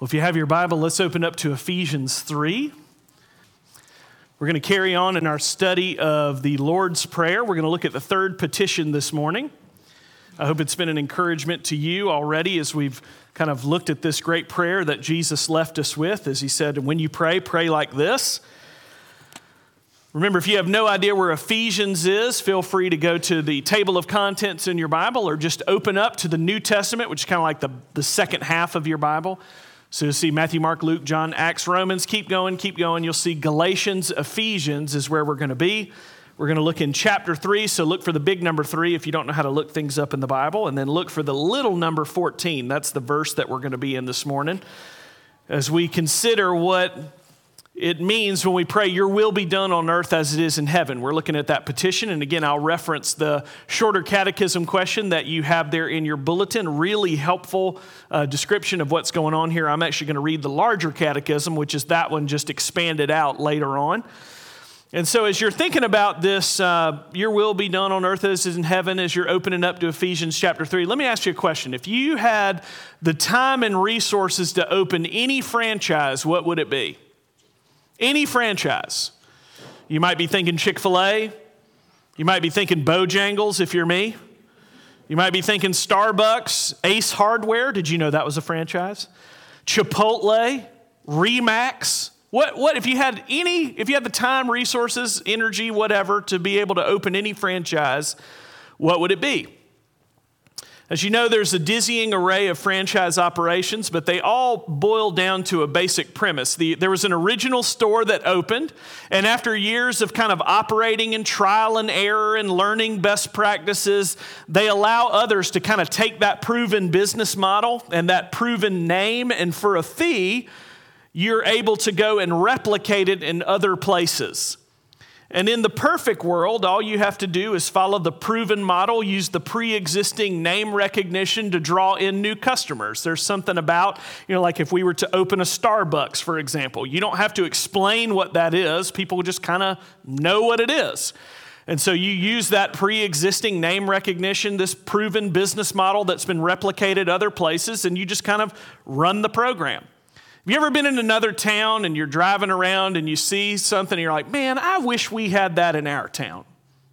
Well, if you have your Bible, let's open up to Ephesians 3. We're going to carry on in our study of the Lord's Prayer. We're going to look at the third petition this morning. I hope it's been an encouragement to you already as we've kind of looked at this great prayer that Jesus left us with. As he said, When you pray, pray like this. Remember, if you have no idea where Ephesians is, feel free to go to the table of contents in your Bible or just open up to the New Testament, which is kind of like the, the second half of your Bible. So you'll see Matthew, Mark, Luke, John, Acts, Romans. Keep going, keep going. You'll see Galatians, Ephesians is where we're going to be. We're going to look in chapter 3, so look for the big number 3 if you don't know how to look things up in the Bible, and then look for the little number 14. That's the verse that we're going to be in this morning. As we consider what it means when we pray, Your will be done on earth as it is in heaven. We're looking at that petition. And again, I'll reference the shorter catechism question that you have there in your bulletin. Really helpful uh, description of what's going on here. I'm actually going to read the larger catechism, which is that one just expanded out later on. And so, as you're thinking about this, uh, your will be done on earth as is in heaven, as you're opening up to Ephesians chapter 3, let me ask you a question. If you had the time and resources to open any franchise, what would it be? Any franchise. You might be thinking Chick fil A. You might be thinking Bojangles if you're me. You might be thinking Starbucks, Ace Hardware. Did you know that was a franchise? Chipotle, Remax. What, what if you had any, if you had the time, resources, energy, whatever, to be able to open any franchise, what would it be? As you know, there's a dizzying array of franchise operations, but they all boil down to a basic premise. The, there was an original store that opened, and after years of kind of operating in trial and error and learning best practices, they allow others to kind of take that proven business model and that proven name, and for a fee, you're able to go and replicate it in other places. And in the perfect world, all you have to do is follow the proven model, use the pre existing name recognition to draw in new customers. There's something about, you know, like if we were to open a Starbucks, for example, you don't have to explain what that is, people just kind of know what it is. And so you use that pre existing name recognition, this proven business model that's been replicated other places, and you just kind of run the program. Have you ever been in another town and you're driving around and you see something and you're like, man, I wish we had that in our town?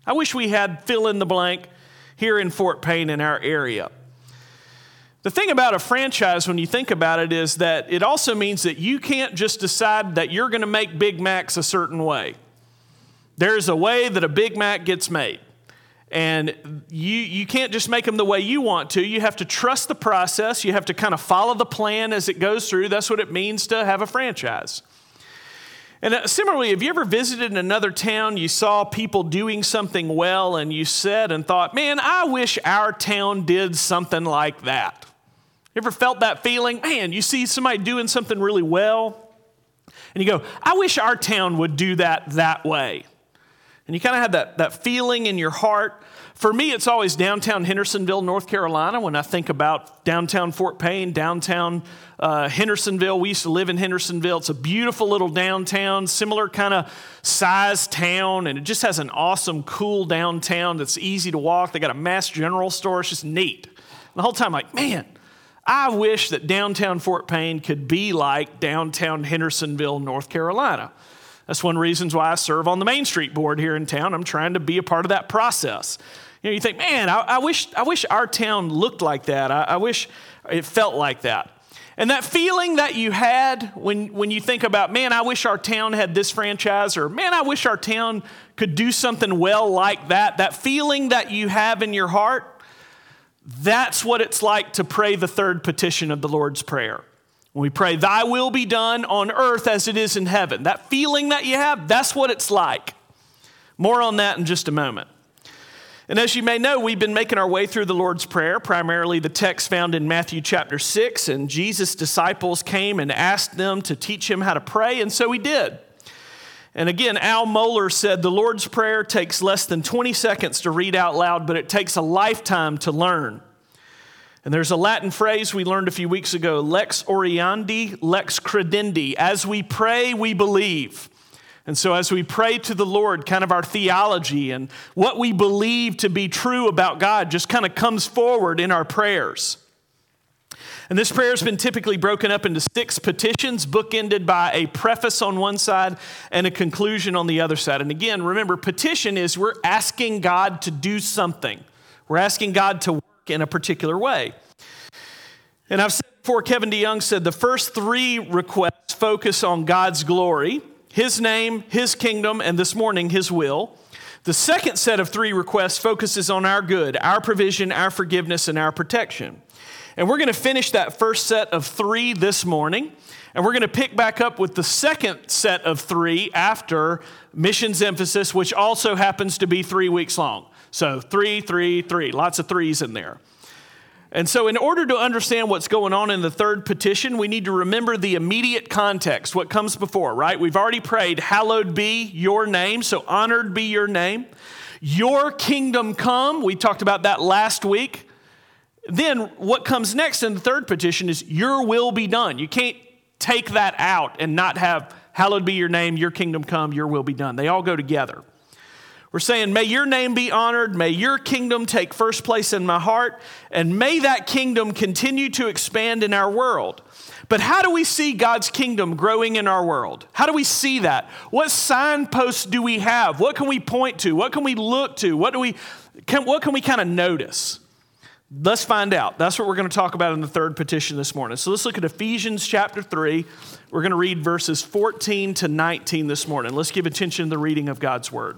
I wish we had fill in the blank here in Fort Payne in our area. The thing about a franchise, when you think about it, is that it also means that you can't just decide that you're going to make Big Macs a certain way. There's a way that a Big Mac gets made. And you, you can't just make them the way you want to. You have to trust the process. You have to kind of follow the plan as it goes through. That's what it means to have a franchise. And uh, similarly, have you ever visited another town, you saw people doing something well, and you said and thought, man, I wish our town did something like that? You ever felt that feeling? Man, you see somebody doing something really well, and you go, I wish our town would do that that way. And you kind of have that, that feeling in your heart. For me, it's always downtown Hendersonville, North Carolina. When I think about downtown Fort Payne, downtown uh, Hendersonville, we used to live in Hendersonville. It's a beautiful little downtown, similar kind of size town, and it just has an awesome, cool downtown that's easy to walk. They got a Mast General Store. It's just neat. And the whole time, I'm like, man, I wish that downtown Fort Payne could be like downtown Hendersonville, North Carolina. That's one reasons why I serve on the Main Street board here in town. I'm trying to be a part of that process. You know, you think, man, I, I wish, I wish our town looked like that. I, I wish it felt like that. And that feeling that you had when, when you think about, man, I wish our town had this franchise, or man, I wish our town could do something well like that, that feeling that you have in your heart, that's what it's like to pray the third petition of the Lord's Prayer. When we pray, Thy will be done on earth as it is in heaven, that feeling that you have, that's what it's like. More on that in just a moment. And as you may know, we've been making our way through the Lord's Prayer, primarily the text found in Matthew chapter 6. And Jesus' disciples came and asked them to teach him how to pray, and so he did. And again, Al Mohler said the Lord's Prayer takes less than 20 seconds to read out loud, but it takes a lifetime to learn. And there's a Latin phrase we learned a few weeks ago lex orandi, lex credendi. As we pray, we believe. And so, as we pray to the Lord, kind of our theology and what we believe to be true about God just kind of comes forward in our prayers. And this prayer has been typically broken up into six petitions, bookended by a preface on one side and a conclusion on the other side. And again, remember, petition is we're asking God to do something, we're asking God to work in a particular way. And I've said before, Kevin DeYoung said the first three requests focus on God's glory, His name, His kingdom, and this morning, His will. The second set of three requests focuses on our good, our provision, our forgiveness, and our protection. And we're going to finish that first set of three this morning. And we're going to pick back up with the second set of three after missions emphasis, which also happens to be three weeks long. So three, three, three, lots of threes in there. And so, in order to understand what's going on in the third petition, we need to remember the immediate context, what comes before, right? We've already prayed, Hallowed be your name, so honored be your name. Your kingdom come, we talked about that last week. Then what comes next in the third petition is your will be done. You can't take that out and not have hallowed be your name, your kingdom come, your will be done. They all go together. We're saying, may your name be honored, may your kingdom take first place in my heart, and may that kingdom continue to expand in our world. But how do we see God's kingdom growing in our world? How do we see that? What signposts do we have? What can we point to? What can we look to? What do we can, what can we kind of notice? Let's find out. That's what we're going to talk about in the third petition this morning. So let's look at Ephesians chapter 3. We're going to read verses 14 to 19 this morning. Let's give attention to the reading of God's word.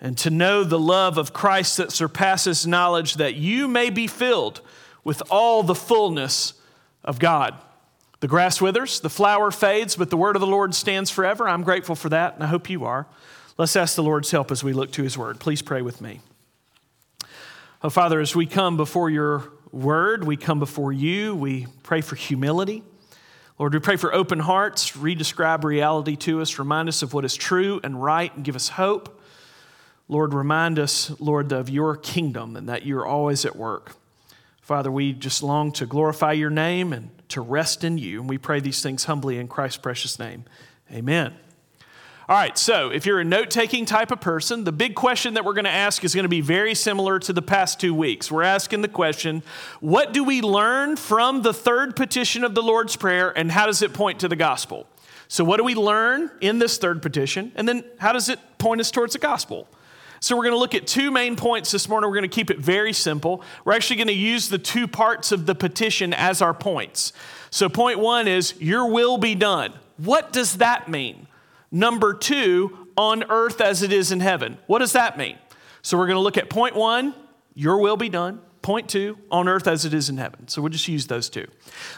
and to know the love of Christ that surpasses knowledge, that you may be filled with all the fullness of God. The grass withers, the flower fades, but the word of the Lord stands forever. I'm grateful for that, and I hope you are. Let's ask the Lord's help as we look to his word. Please pray with me. Oh, Father, as we come before your word. We come before you. We pray for humility. Lord, we pray for open hearts, redescribe reality to us, remind us of what is true and right, and give us hope. Lord, remind us, Lord, of your kingdom and that you're always at work. Father, we just long to glorify your name and to rest in you. And we pray these things humbly in Christ's precious name. Amen. All right, so if you're a note taking type of person, the big question that we're going to ask is going to be very similar to the past two weeks. We're asking the question what do we learn from the third petition of the Lord's Prayer, and how does it point to the gospel? So, what do we learn in this third petition, and then how does it point us towards the gospel? So, we're going to look at two main points this morning. We're going to keep it very simple. We're actually going to use the two parts of the petition as our points. So, point one is, Your will be done. What does that mean? Number two, on earth as it is in heaven. What does that mean? So we're going to look at point one, your will be done. Point two, on earth as it is in heaven. So we'll just use those two.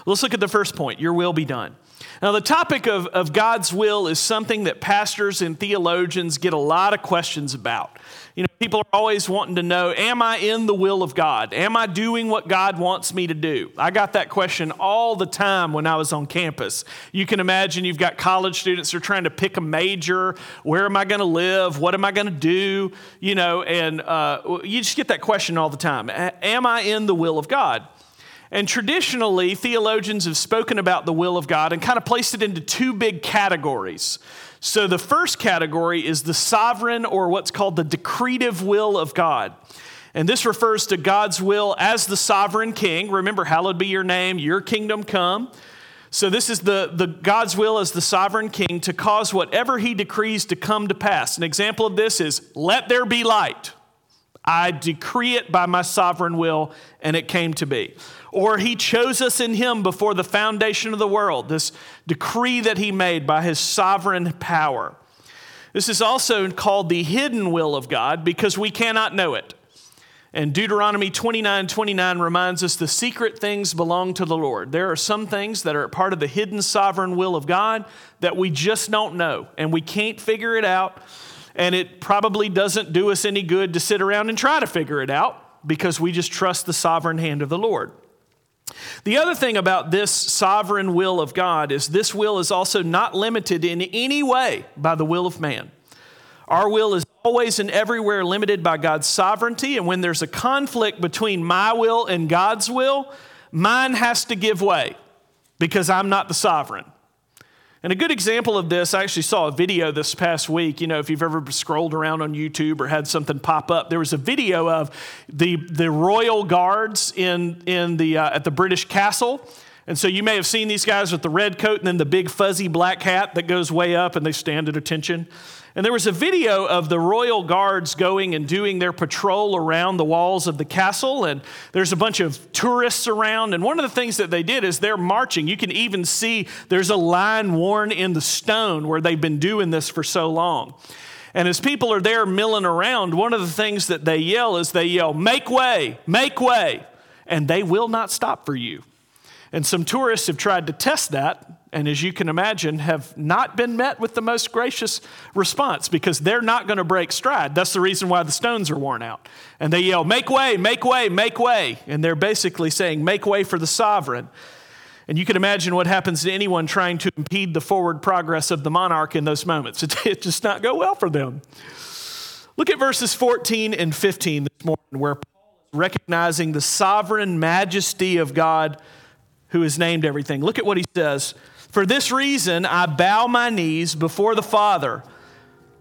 Let's look at the first point, your will be done. Now, the topic of, of God's will is something that pastors and theologians get a lot of questions about. You know, people are always wanting to know, am I in the will of God? Am I doing what God wants me to do? I got that question all the time when I was on campus. You can imagine you've got college students who are trying to pick a major. Where am I going to live? What am I going to do? You know, and uh, you just get that question all the time. Am I in the will of God? And traditionally, theologians have spoken about the will of God and kind of placed it into two big categories. So the first category is the sovereign or what's called the decretive will of God. And this refers to God's will as the sovereign king. Remember, hallowed be your name, your kingdom come. So this is the, the God's will as the sovereign king to cause whatever he decrees to come to pass. An example of this is let there be light. I decree it by my sovereign will, and it came to be. Or he chose us in him before the foundation of the world, this decree that he made by his sovereign power. This is also called the hidden will of God because we cannot know it. And Deuteronomy 29 29 reminds us the secret things belong to the Lord. There are some things that are part of the hidden sovereign will of God that we just don't know and we can't figure it out and it probably doesn't do us any good to sit around and try to figure it out because we just trust the sovereign hand of the Lord. The other thing about this sovereign will of God is this will is also not limited in any way by the will of man. Our will is always and everywhere limited by God's sovereignty, and when there's a conflict between my will and God's will, mine has to give way because I'm not the sovereign. And a good example of this, I actually saw a video this past week. You know, if you've ever scrolled around on YouTube or had something pop up, there was a video of the, the royal guards in, in the, uh, at the British castle. And so you may have seen these guys with the red coat and then the big fuzzy black hat that goes way up and they stand at attention. And there was a video of the royal guards going and doing their patrol around the walls of the castle. And there's a bunch of tourists around. And one of the things that they did is they're marching. You can even see there's a line worn in the stone where they've been doing this for so long. And as people are there milling around, one of the things that they yell is they yell, Make way, make way. And they will not stop for you. And some tourists have tried to test that and as you can imagine, have not been met with the most gracious response because they're not going to break stride. That's the reason why the stones are worn out. And they yell, Make way, make way, make way. And they're basically saying, Make way for the sovereign. And you can imagine what happens to anyone trying to impede the forward progress of the monarch in those moments. It, it just not go well for them. Look at verses 14 and 15 this morning, where Paul is recognizing the sovereign majesty of God who has named everything. Look at what he says. For this reason, I bow my knees before the Father,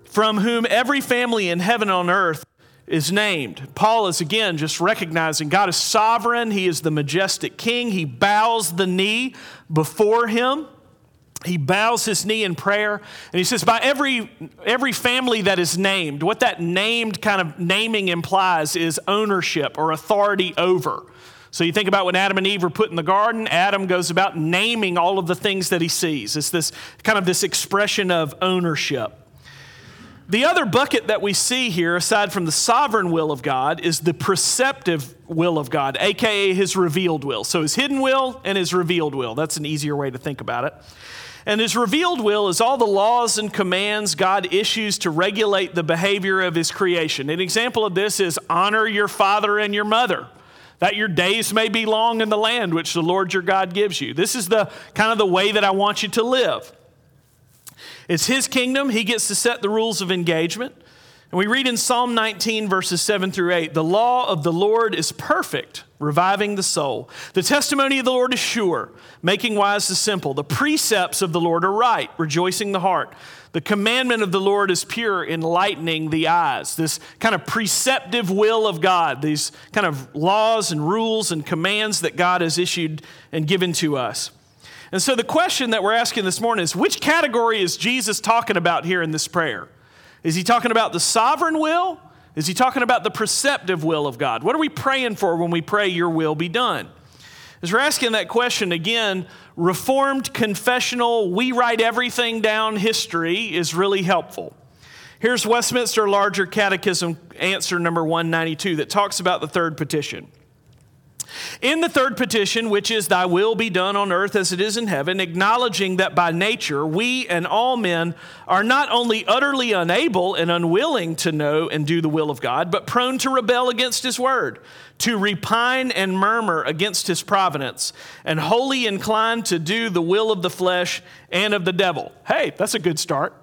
from whom every family in heaven and on earth is named. Paul is again just recognizing God is sovereign, He is the majestic King. He bows the knee before Him. He bows his knee in prayer and he says, By every, every family that is named, what that named kind of naming implies is ownership or authority over. So you think about when Adam and Eve were put in the garden, Adam goes about naming all of the things that he sees. It's this kind of this expression of ownership. The other bucket that we see here, aside from the sovereign will of God, is the preceptive will of God, aka his revealed will. So his hidden will and his revealed will. That's an easier way to think about it. And his revealed will is all the laws and commands God issues to regulate the behavior of his creation. An example of this is honor your father and your mother that your days may be long in the land which the Lord your God gives you. This is the kind of the way that I want you to live. It's his kingdom, he gets to set the rules of engagement. And we read in Psalm 19, verses 7 through 8 The law of the Lord is perfect, reviving the soul. The testimony of the Lord is sure, making wise the simple. The precepts of the Lord are right, rejoicing the heart. The commandment of the Lord is pure, enlightening the eyes. This kind of preceptive will of God, these kind of laws and rules and commands that God has issued and given to us. And so the question that we're asking this morning is which category is Jesus talking about here in this prayer? Is he talking about the sovereign will? Is he talking about the preceptive will of God? What are we praying for when we pray, Your will be done? As we're asking that question again, Reformed confessional, we write everything down history is really helpful. Here's Westminster Larger Catechism answer number 192 that talks about the third petition. In the third petition, which is, Thy will be done on earth as it is in heaven, acknowledging that by nature we and all men are not only utterly unable and unwilling to know and do the will of God, but prone to rebel against His word, to repine and murmur against His providence, and wholly inclined to do the will of the flesh and of the devil. Hey, that's a good start.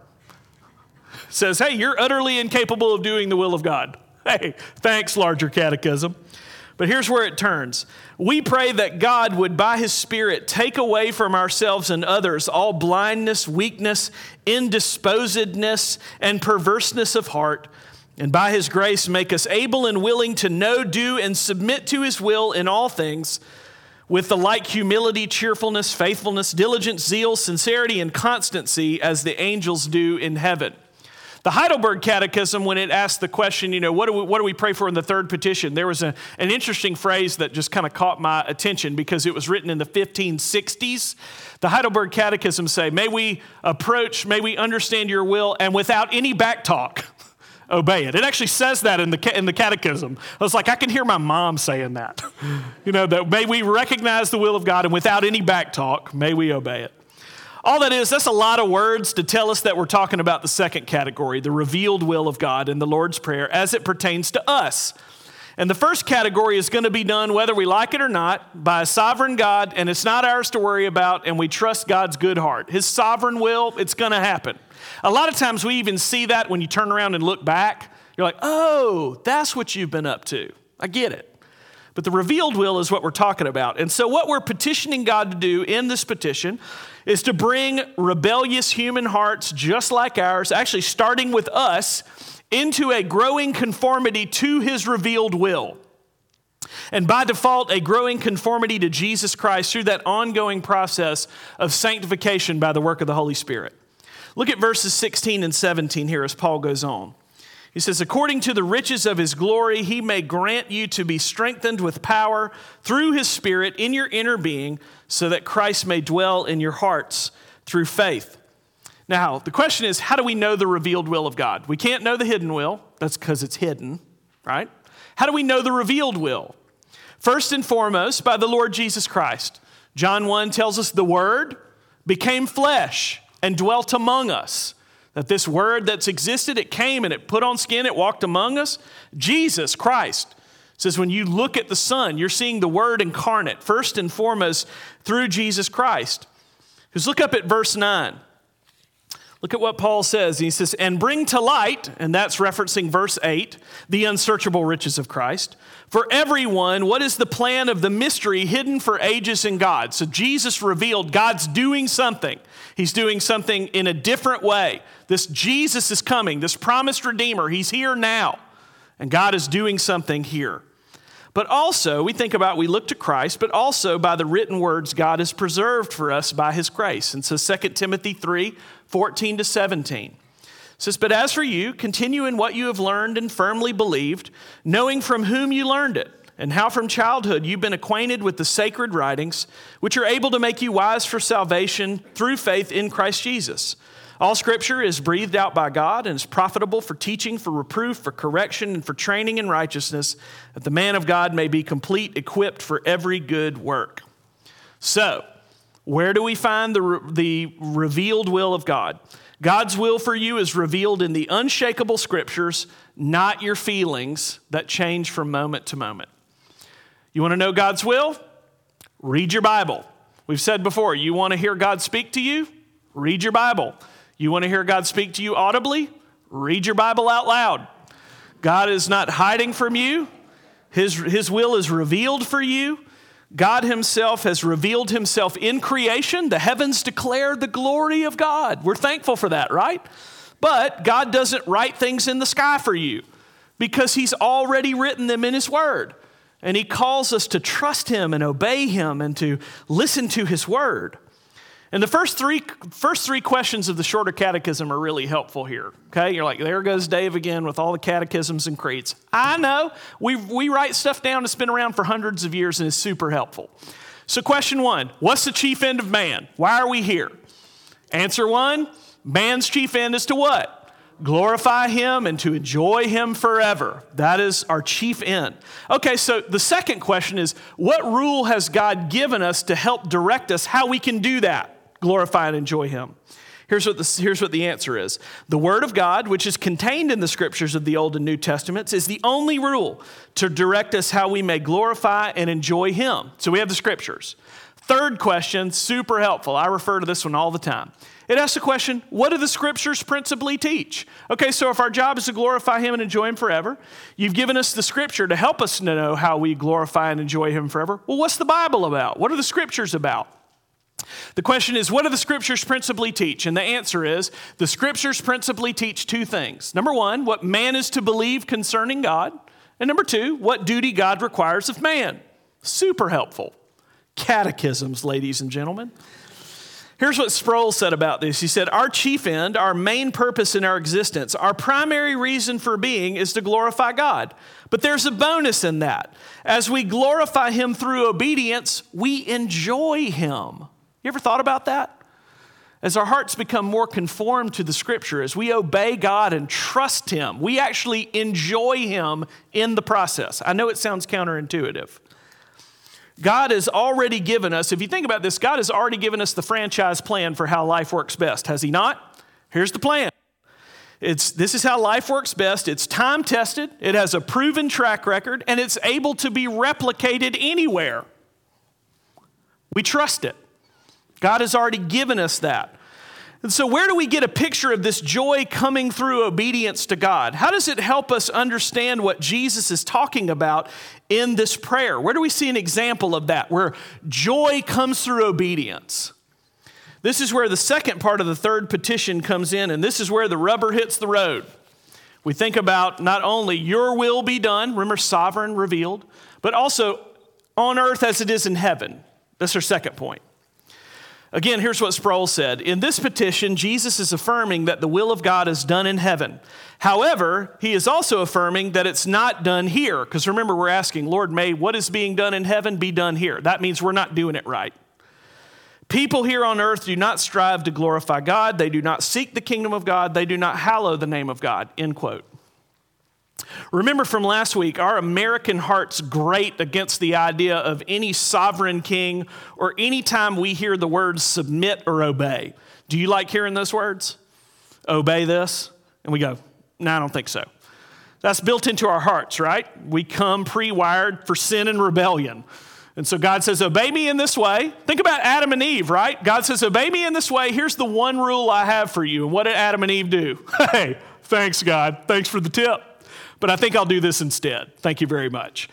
Says, hey, you're utterly incapable of doing the will of God. Hey, thanks, larger catechism. But here's where it turns. We pray that God would, by His Spirit, take away from ourselves and others all blindness, weakness, indisposedness, and perverseness of heart, and by His grace make us able and willing to know, do, and submit to His will in all things with the like humility, cheerfulness, faithfulness, diligence, zeal, sincerity, and constancy as the angels do in heaven. The Heidelberg Catechism, when it asked the question, you know, what do we, what do we pray for in the third petition, there was a, an interesting phrase that just kind of caught my attention because it was written in the 1560s. The Heidelberg Catechism say, may we approach, may we understand your will, and without any back talk, obey it. It actually says that in the, in the catechism. I was like, I can hear my mom saying that. you know, that may we recognize the will of God, and without any back talk, may we obey it. All that is, that's a lot of words to tell us that we're talking about the second category, the revealed will of God in the Lord's Prayer as it pertains to us. And the first category is going to be done whether we like it or not by a sovereign God, and it's not ours to worry about, and we trust God's good heart. His sovereign will, it's going to happen. A lot of times we even see that when you turn around and look back. You're like, oh, that's what you've been up to. I get it. But the revealed will is what we're talking about. And so, what we're petitioning God to do in this petition is to bring rebellious human hearts just like ours, actually starting with us, into a growing conformity to his revealed will. And by default, a growing conformity to Jesus Christ through that ongoing process of sanctification by the work of the Holy Spirit. Look at verses 16 and 17 here as Paul goes on. He says, According to the riches of his glory, he may grant you to be strengthened with power through his Spirit in your inner being, so that Christ may dwell in your hearts through faith. Now, the question is, how do we know the revealed will of God? We can't know the hidden will, that's because it's hidden, right? How do we know the revealed will? First and foremost, by the Lord Jesus Christ. John 1 tells us the Word became flesh and dwelt among us. That this word that's existed, it came and it put on skin, it walked among us. Jesus Christ says, when you look at the Son, you're seeing the Word incarnate, first and foremost through Jesus Christ. Because look up at verse 9. Look at what Paul says. He says, and bring to light, and that's referencing verse 8, the unsearchable riches of Christ. For everyone, what is the plan of the mystery hidden for ages in God? So Jesus revealed God's doing something. He's doing something in a different way. This Jesus is coming, this promised Redeemer. He's here now. And God is doing something here. But also, we think about, we look to Christ, but also by the written words God has preserved for us by his grace. And so 2 Timothy 3 14 to 17 says, But as for you, continue in what you have learned and firmly believed, knowing from whom you learned it, and how from childhood you've been acquainted with the sacred writings, which are able to make you wise for salvation through faith in Christ Jesus. All scripture is breathed out by God and is profitable for teaching, for reproof, for correction, and for training in righteousness, that the man of God may be complete, equipped for every good work. So, where do we find the, the revealed will of God? God's will for you is revealed in the unshakable scriptures, not your feelings that change from moment to moment. You want to know God's will? Read your Bible. We've said before, you want to hear God speak to you? Read your Bible. You want to hear God speak to you audibly? Read your Bible out loud. God is not hiding from you, His, his will is revealed for you. God Himself has revealed Himself in creation. The heavens declare the glory of God. We're thankful for that, right? But God doesn't write things in the sky for you because He's already written them in His Word. And He calls us to trust Him and obey Him and to listen to His Word. And the first three, first three questions of the shorter catechism are really helpful here. Okay, you're like, there goes Dave again with all the catechisms and creeds. I know. We, we write stuff down that's been around for hundreds of years and is super helpful. So, question one What's the chief end of man? Why are we here? Answer one Man's chief end is to what? Glorify him and to enjoy him forever. That is our chief end. Okay, so the second question is what rule has God given us to help direct us how we can do that? glorify and enjoy Him? Here's what, the, here's what the answer is The Word of God, which is contained in the scriptures of the Old and New Testaments, is the only rule to direct us how we may glorify and enjoy Him. So we have the scriptures. Third question, super helpful. I refer to this one all the time. It asks the question what do the scriptures principally teach? Okay, so if our job is to glorify Him and enjoy Him forever, you've given us the scripture to help us to know how we glorify and enjoy Him forever. Well, what's the Bible about? What are the scriptures about? The question is, what do the scriptures principally teach? And the answer is, the scriptures principally teach two things. Number one, what man is to believe concerning God. And number two, what duty God requires of man. Super helpful. Catechisms, ladies and gentlemen. Here's what Sproul said about this. He said, Our chief end, our main purpose in our existence, our primary reason for being is to glorify God. But there's a bonus in that. As we glorify Him through obedience, we enjoy Him. You ever thought about that? As our hearts become more conformed to the scripture, as we obey God and trust Him, we actually enjoy Him in the process. I know it sounds counterintuitive. God has already given us, if you think about this, God has already given us the franchise plan for how life works best, has He not? Here's the plan It's, this is how life works best. It's time tested, it has a proven track record, and it's able to be replicated anywhere. We trust it. God has already given us that. And so, where do we get a picture of this joy coming through obedience to God? How does it help us understand what Jesus is talking about in this prayer? Where do we see an example of that, where joy comes through obedience? This is where the second part of the third petition comes in, and this is where the rubber hits the road. We think about not only your will be done, remember, sovereign revealed, but also on earth as it is in heaven. That's our second point. Again, here's what Sproul said. In this petition, Jesus is affirming that the will of God is done in heaven. However, he is also affirming that it's not done here. Because remember, we're asking, Lord, may what is being done in heaven be done here? That means we're not doing it right. People here on earth do not strive to glorify God. They do not seek the kingdom of God. They do not hallow the name of God. End quote. Remember from last week, our American hearts grate against the idea of any sovereign king or any time we hear the words submit or obey. Do you like hearing those words? Obey this? And we go, no, I don't think so. That's built into our hearts, right? We come pre wired for sin and rebellion. And so God says, Obey me in this way. Think about Adam and Eve, right? God says, Obey me in this way. Here's the one rule I have for you. And what did Adam and Eve do? Hey, thanks, God. Thanks for the tip. But I think I'll do this instead. Thank you very much.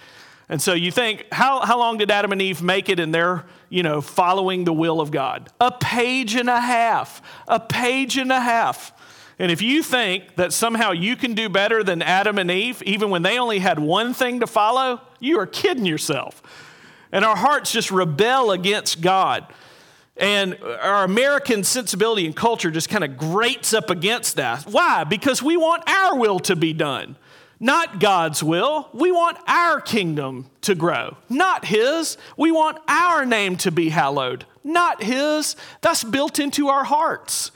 And so you think, how, how long did Adam and Eve make it in their, you know, following the will of God? A page and a half. A page and a half. And if you think that somehow you can do better than Adam and Eve, even when they only had one thing to follow, you are kidding yourself. And our hearts just rebel against God. And our American sensibility and culture just kind of grates up against that. Why? Because we want our will to be done, not God's will. We want our kingdom to grow, not His. We want our name to be hallowed, not His. That's built into our hearts.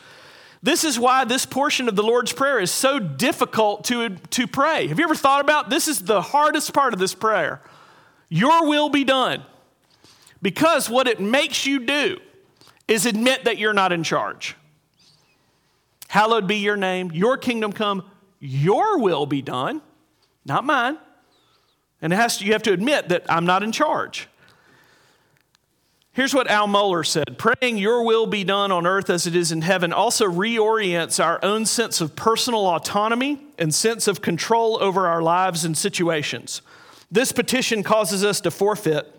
This is why this portion of the Lord's Prayer is so difficult to, to pray. Have you ever thought about this is the hardest part of this prayer? Your will be done. Because what it makes you do is admit that you're not in charge. Hallowed be your name, your kingdom come, your will be done, not mine. And to, you have to admit that I'm not in charge. Here's what Al Mohler said Praying your will be done on earth as it is in heaven also reorients our own sense of personal autonomy and sense of control over our lives and situations. This petition causes us to forfeit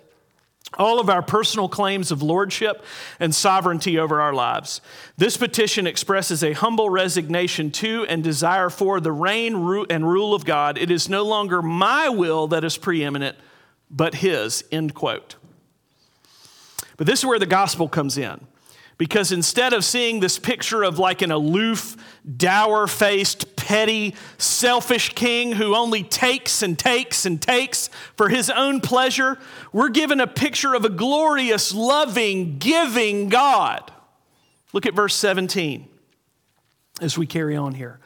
all of our personal claims of lordship and sovereignty over our lives. This petition expresses a humble resignation to and desire for the reign and rule of God. It is no longer my will that is preeminent, but His. End quote. But this is where the gospel comes in. Because instead of seeing this picture of like an aloof, dour faced, petty, selfish king who only takes and takes and takes for his own pleasure, we're given a picture of a glorious, loving, giving God. Look at verse 17 as we carry on here.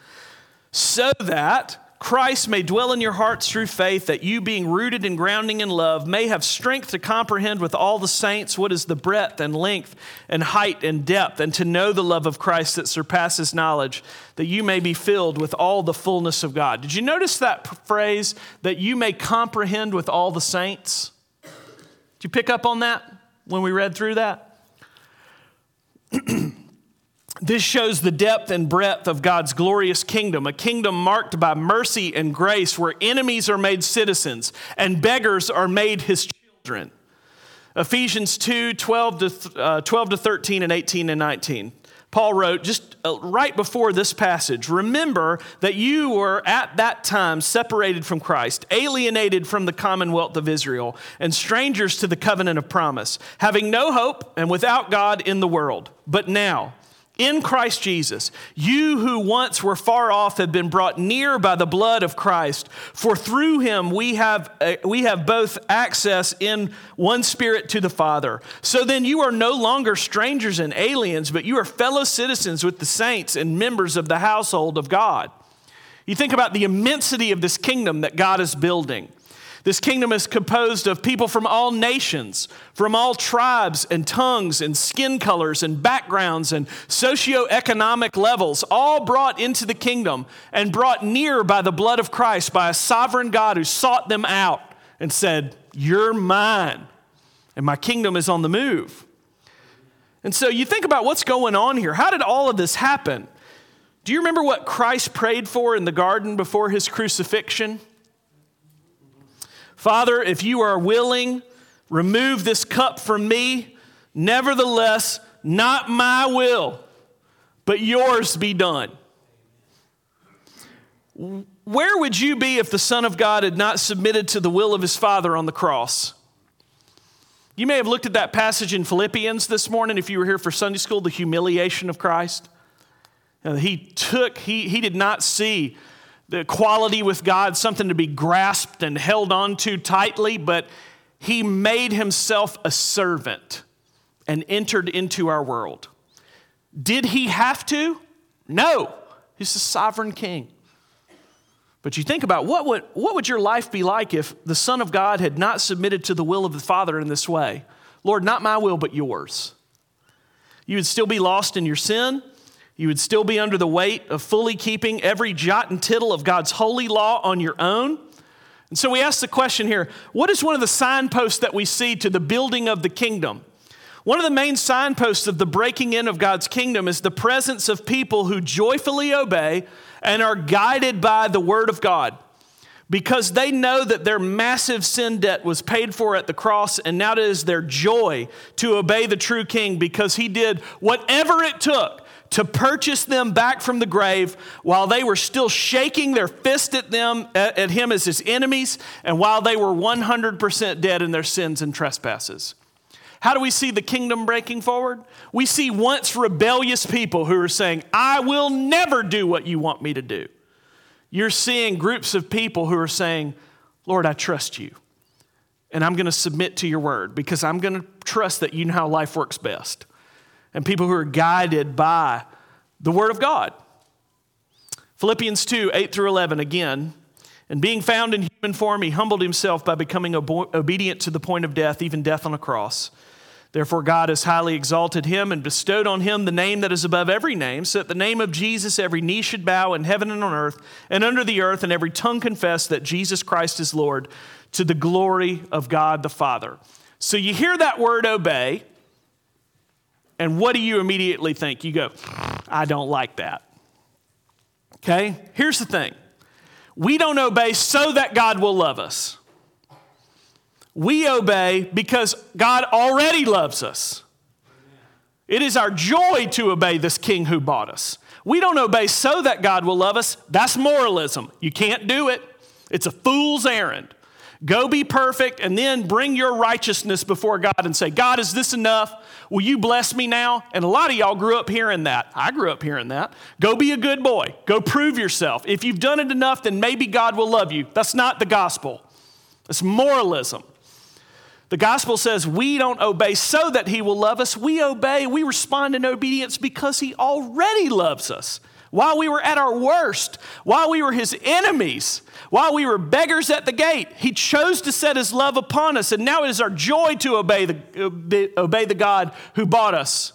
So that Christ may dwell in your hearts through faith, that you, being rooted and grounding in love, may have strength to comprehend with all the saints what is the breadth and length and height and depth, and to know the love of Christ that surpasses knowledge, that you may be filled with all the fullness of God. Did you notice that phrase, that you may comprehend with all the saints? Did you pick up on that when we read through that? This shows the depth and breadth of God's glorious kingdom, a kingdom marked by mercy and grace, where enemies are made citizens and beggars are made his children. Ephesians 2 12 to, uh, 12 to 13 and 18 and 19. Paul wrote just uh, right before this passage Remember that you were at that time separated from Christ, alienated from the commonwealth of Israel, and strangers to the covenant of promise, having no hope and without God in the world. But now, in Christ Jesus, you who once were far off have been brought near by the blood of Christ. For through him we have, uh, we have both access in one spirit to the Father. So then you are no longer strangers and aliens, but you are fellow citizens with the saints and members of the household of God. You think about the immensity of this kingdom that God is building. This kingdom is composed of people from all nations, from all tribes and tongues and skin colors and backgrounds and socioeconomic levels, all brought into the kingdom and brought near by the blood of Christ, by a sovereign God who sought them out and said, You're mine, and my kingdom is on the move. And so you think about what's going on here. How did all of this happen? Do you remember what Christ prayed for in the garden before his crucifixion? Father, if you are willing, remove this cup from me. Nevertheless, not my will, but yours be done. Where would you be if the Son of God had not submitted to the will of his Father on the cross? You may have looked at that passage in Philippians this morning if you were here for Sunday school, the humiliation of Christ. Uh, he took, he, he did not see the equality with God, something to be grasped and held on to tightly, but he made himself a servant and entered into our world. Did he have to? No. He's the sovereign king. But you think about what would, what would your life be like if the Son of God had not submitted to the will of the Father in this way? Lord, not my will, but yours. You would still be lost in your sin. You would still be under the weight of fully keeping every jot and tittle of God's holy law on your own. And so we ask the question here what is one of the signposts that we see to the building of the kingdom? One of the main signposts of the breaking in of God's kingdom is the presence of people who joyfully obey and are guided by the word of God because they know that their massive sin debt was paid for at the cross, and now it is their joy to obey the true King because he did whatever it took to purchase them back from the grave while they were still shaking their fist at them at, him as his enemies and while they were 100% dead in their sins and trespasses. How do we see the kingdom breaking forward? We see once rebellious people who are saying, I will never do what you want me to do. You're seeing groups of people who are saying, Lord, I trust you. And I'm going to submit to your word because I'm going to trust that you know how life works best and people who are guided by the Word of God. Philippians 2 8 through 11, again. And being found in human form, he humbled himself by becoming obedient to the point of death, even death on a cross. Therefore, God has highly exalted him and bestowed on him the name that is above every name, so that the name of Jesus every knee should bow in heaven and on earth and under the earth, and every tongue confess that Jesus Christ is Lord to the glory of God the Father. So you hear that word obey, and what do you immediately think? You go, I don't like that. Okay? Here's the thing we don't obey so that God will love us. We obey because God already loves us. It is our joy to obey this king who bought us. We don't obey so that God will love us. That's moralism. You can't do it, it's a fool's errand. Go be perfect and then bring your righteousness before God and say, God, is this enough? Will you bless me now? And a lot of y'all grew up hearing that. I grew up hearing that. Go be a good boy. Go prove yourself. If you've done it enough, then maybe God will love you. That's not the gospel, it's moralism. The gospel says we don't obey so that he will love us. We obey, we respond in obedience because he already loves us. While we were at our worst, while we were his enemies, while we were beggars at the gate, he chose to set his love upon us, and now it is our joy to obey the, obey the God who bought us.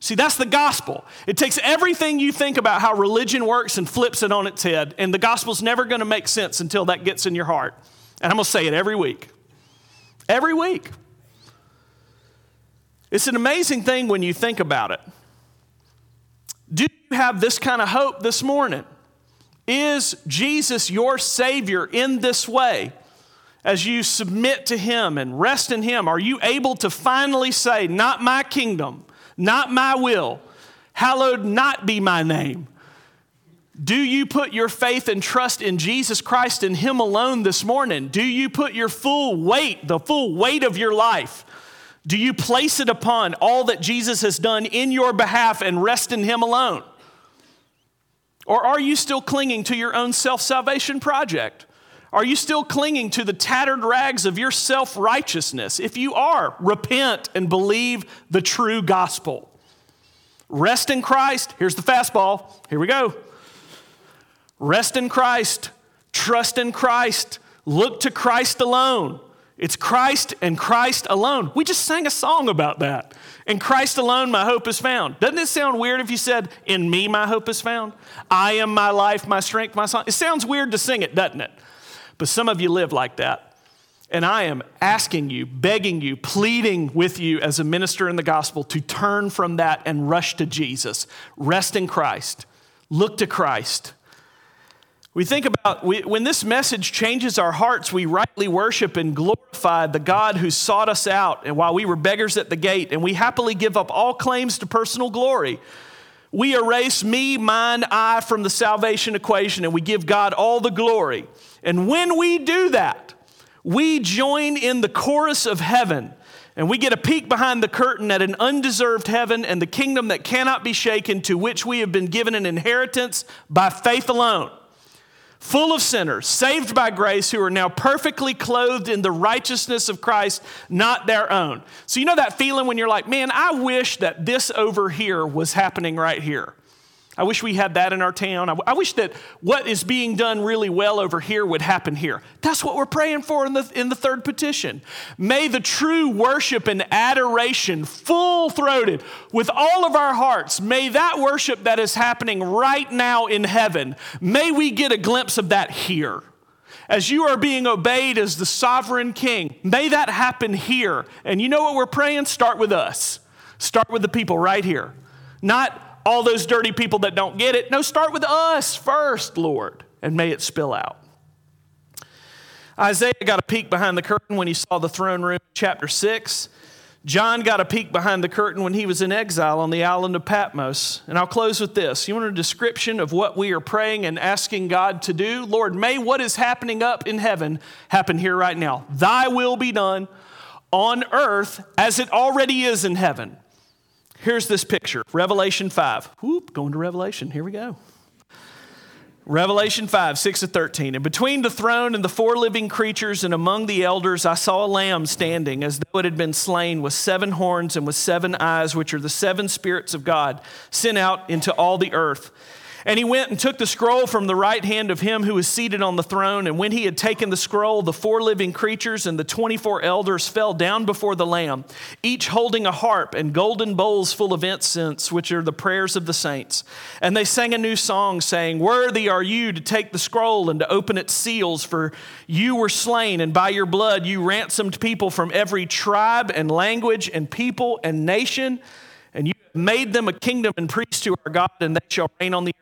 See, that's the gospel. It takes everything you think about how religion works and flips it on its head, and the gospel's never going to make sense until that gets in your heart. And I'm going to say it every week. Every week. It's an amazing thing when you think about it. Have this kind of hope this morning? Is Jesus your Savior in this way? As you submit to Him and rest in Him, are you able to finally say, Not my kingdom, not my will, hallowed not be my name? Do you put your faith and trust in Jesus Christ and Him alone this morning? Do you put your full weight, the full weight of your life, do you place it upon all that Jesus has done in your behalf and rest in Him alone? Or are you still clinging to your own self salvation project? Are you still clinging to the tattered rags of your self righteousness? If you are, repent and believe the true gospel. Rest in Christ. Here's the fastball. Here we go. Rest in Christ. Trust in Christ. Look to Christ alone. It's Christ and Christ alone. We just sang a song about that. In Christ alone, my hope is found. Doesn't it sound weird if you said, In me, my hope is found? I am my life, my strength, my song. It sounds weird to sing it, doesn't it? But some of you live like that. And I am asking you, begging you, pleading with you as a minister in the gospel to turn from that and rush to Jesus. Rest in Christ. Look to Christ. We think about we, when this message changes our hearts, we rightly worship and glorify the God who sought us out and while we were beggars at the gate, and we happily give up all claims to personal glory. We erase me, mine, I from the salvation equation, and we give God all the glory. And when we do that, we join in the chorus of heaven and we get a peek behind the curtain at an undeserved heaven and the kingdom that cannot be shaken, to which we have been given an inheritance by faith alone full of sinners, saved by grace, who are now perfectly clothed in the righteousness of Christ, not their own. So, you know that feeling when you're like, man, I wish that this over here was happening right here. I wish we had that in our town. I, I, wish that what is being done really well over here would happen here. That's what we're praying for in the, in the third petition. May the true worship and adoration, full throated, with all of our hearts, may that worship that is happening right now in heaven, may we get a glimpse of that here. As you are being obeyed as the sovereign king, may that happen here. And you know what we're praying? Start with us. Start with the people right here. Not all those dirty people that don't get it. No, start with us first, Lord, and may it spill out. Isaiah got a peek behind the curtain when he saw the throne room, chapter 6. John got a peek behind the curtain when he was in exile on the island of Patmos. And I'll close with this. You want a description of what we are praying and asking God to do? Lord, may what is happening up in heaven happen here right now. Thy will be done on earth as it already is in heaven. Here's this picture Revelation 5. Whoop, going to Revelation. Here we go. Revelation 5, 6 to 13. And between the throne and the four living creatures and among the elders, I saw a lamb standing as though it had been slain with seven horns and with seven eyes, which are the seven spirits of God sent out into all the earth. And he went and took the scroll from the right hand of him who was seated on the throne. And when he had taken the scroll, the four living creatures and the 24 elders fell down before the Lamb, each holding a harp and golden bowls full of incense, which are the prayers of the saints. And they sang a new song, saying, Worthy are you to take the scroll and to open its seals, for you were slain, and by your blood you ransomed people from every tribe and language and people and nation. And you made them a kingdom and priests to our God, and they shall reign on the earth.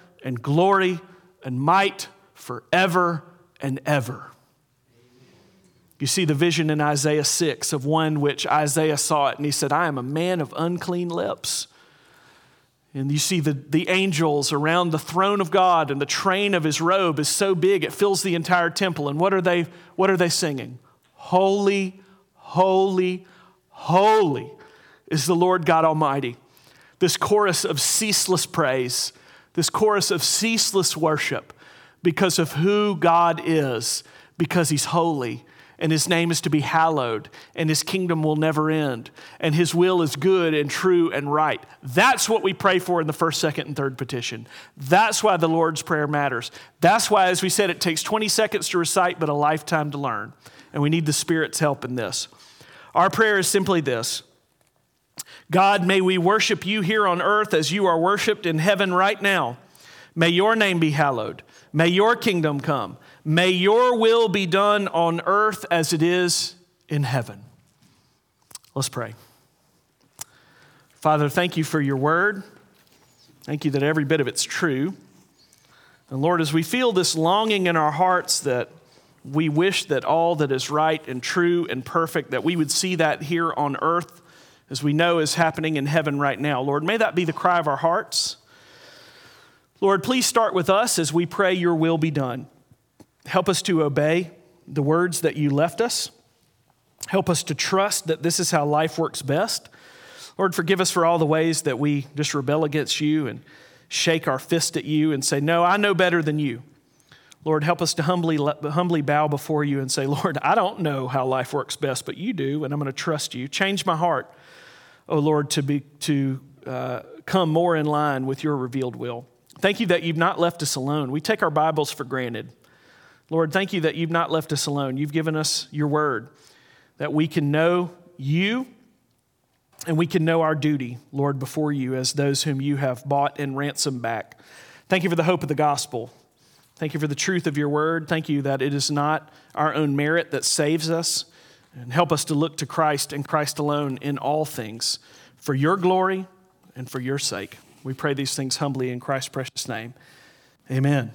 and glory and might forever and ever. You see the vision in Isaiah 6 of one which Isaiah saw it, and he said, I am a man of unclean lips. And you see the, the angels around the throne of God, and the train of his robe is so big it fills the entire temple. And what are they, what are they singing? Holy, holy, holy is the Lord God Almighty. This chorus of ceaseless praise this chorus of ceaseless worship because of who God is, because He's holy, and His name is to be hallowed, and His kingdom will never end, and His will is good and true and right. That's what we pray for in the first, second, and third petition. That's why the Lord's Prayer matters. That's why, as we said, it takes 20 seconds to recite, but a lifetime to learn. And we need the Spirit's help in this. Our prayer is simply this God, may we worship you here on earth as you are worshiped in heaven right now. May your name be hallowed. May your kingdom come. May your will be done on earth as it is in heaven. Let's pray. Father, thank you for your word. Thank you that every bit of it's true. And Lord, as we feel this longing in our hearts that we wish that all that is right and true and perfect, that we would see that here on earth as we know is happening in heaven right now. Lord, may that be the cry of our hearts. Lord, please start with us as we pray your will be done. Help us to obey. the words that you left us. Help us to trust that this is how life works best. Lord, forgive us for all the ways that we just rebel against you and shake our fist at you and say, No, I know better than you. Lord, help us to humbly, humbly bow before you and say, Lord, I don't know how life works best, but you do, and I'm going to trust you. Change my heart, oh Lord, to, be, to uh, come more in line with your revealed will. Thank you that you've not left us alone. We take our Bibles for granted. Lord, thank you that you've not left us alone. You've given us your word, that we can know you and we can know our duty, Lord, before you as those whom you have bought and ransomed back. Thank you for the hope of the gospel. Thank you for the truth of your word. Thank you that it is not our own merit that saves us. And help us to look to Christ and Christ alone in all things for your glory and for your sake. We pray these things humbly in Christ's precious name. Amen.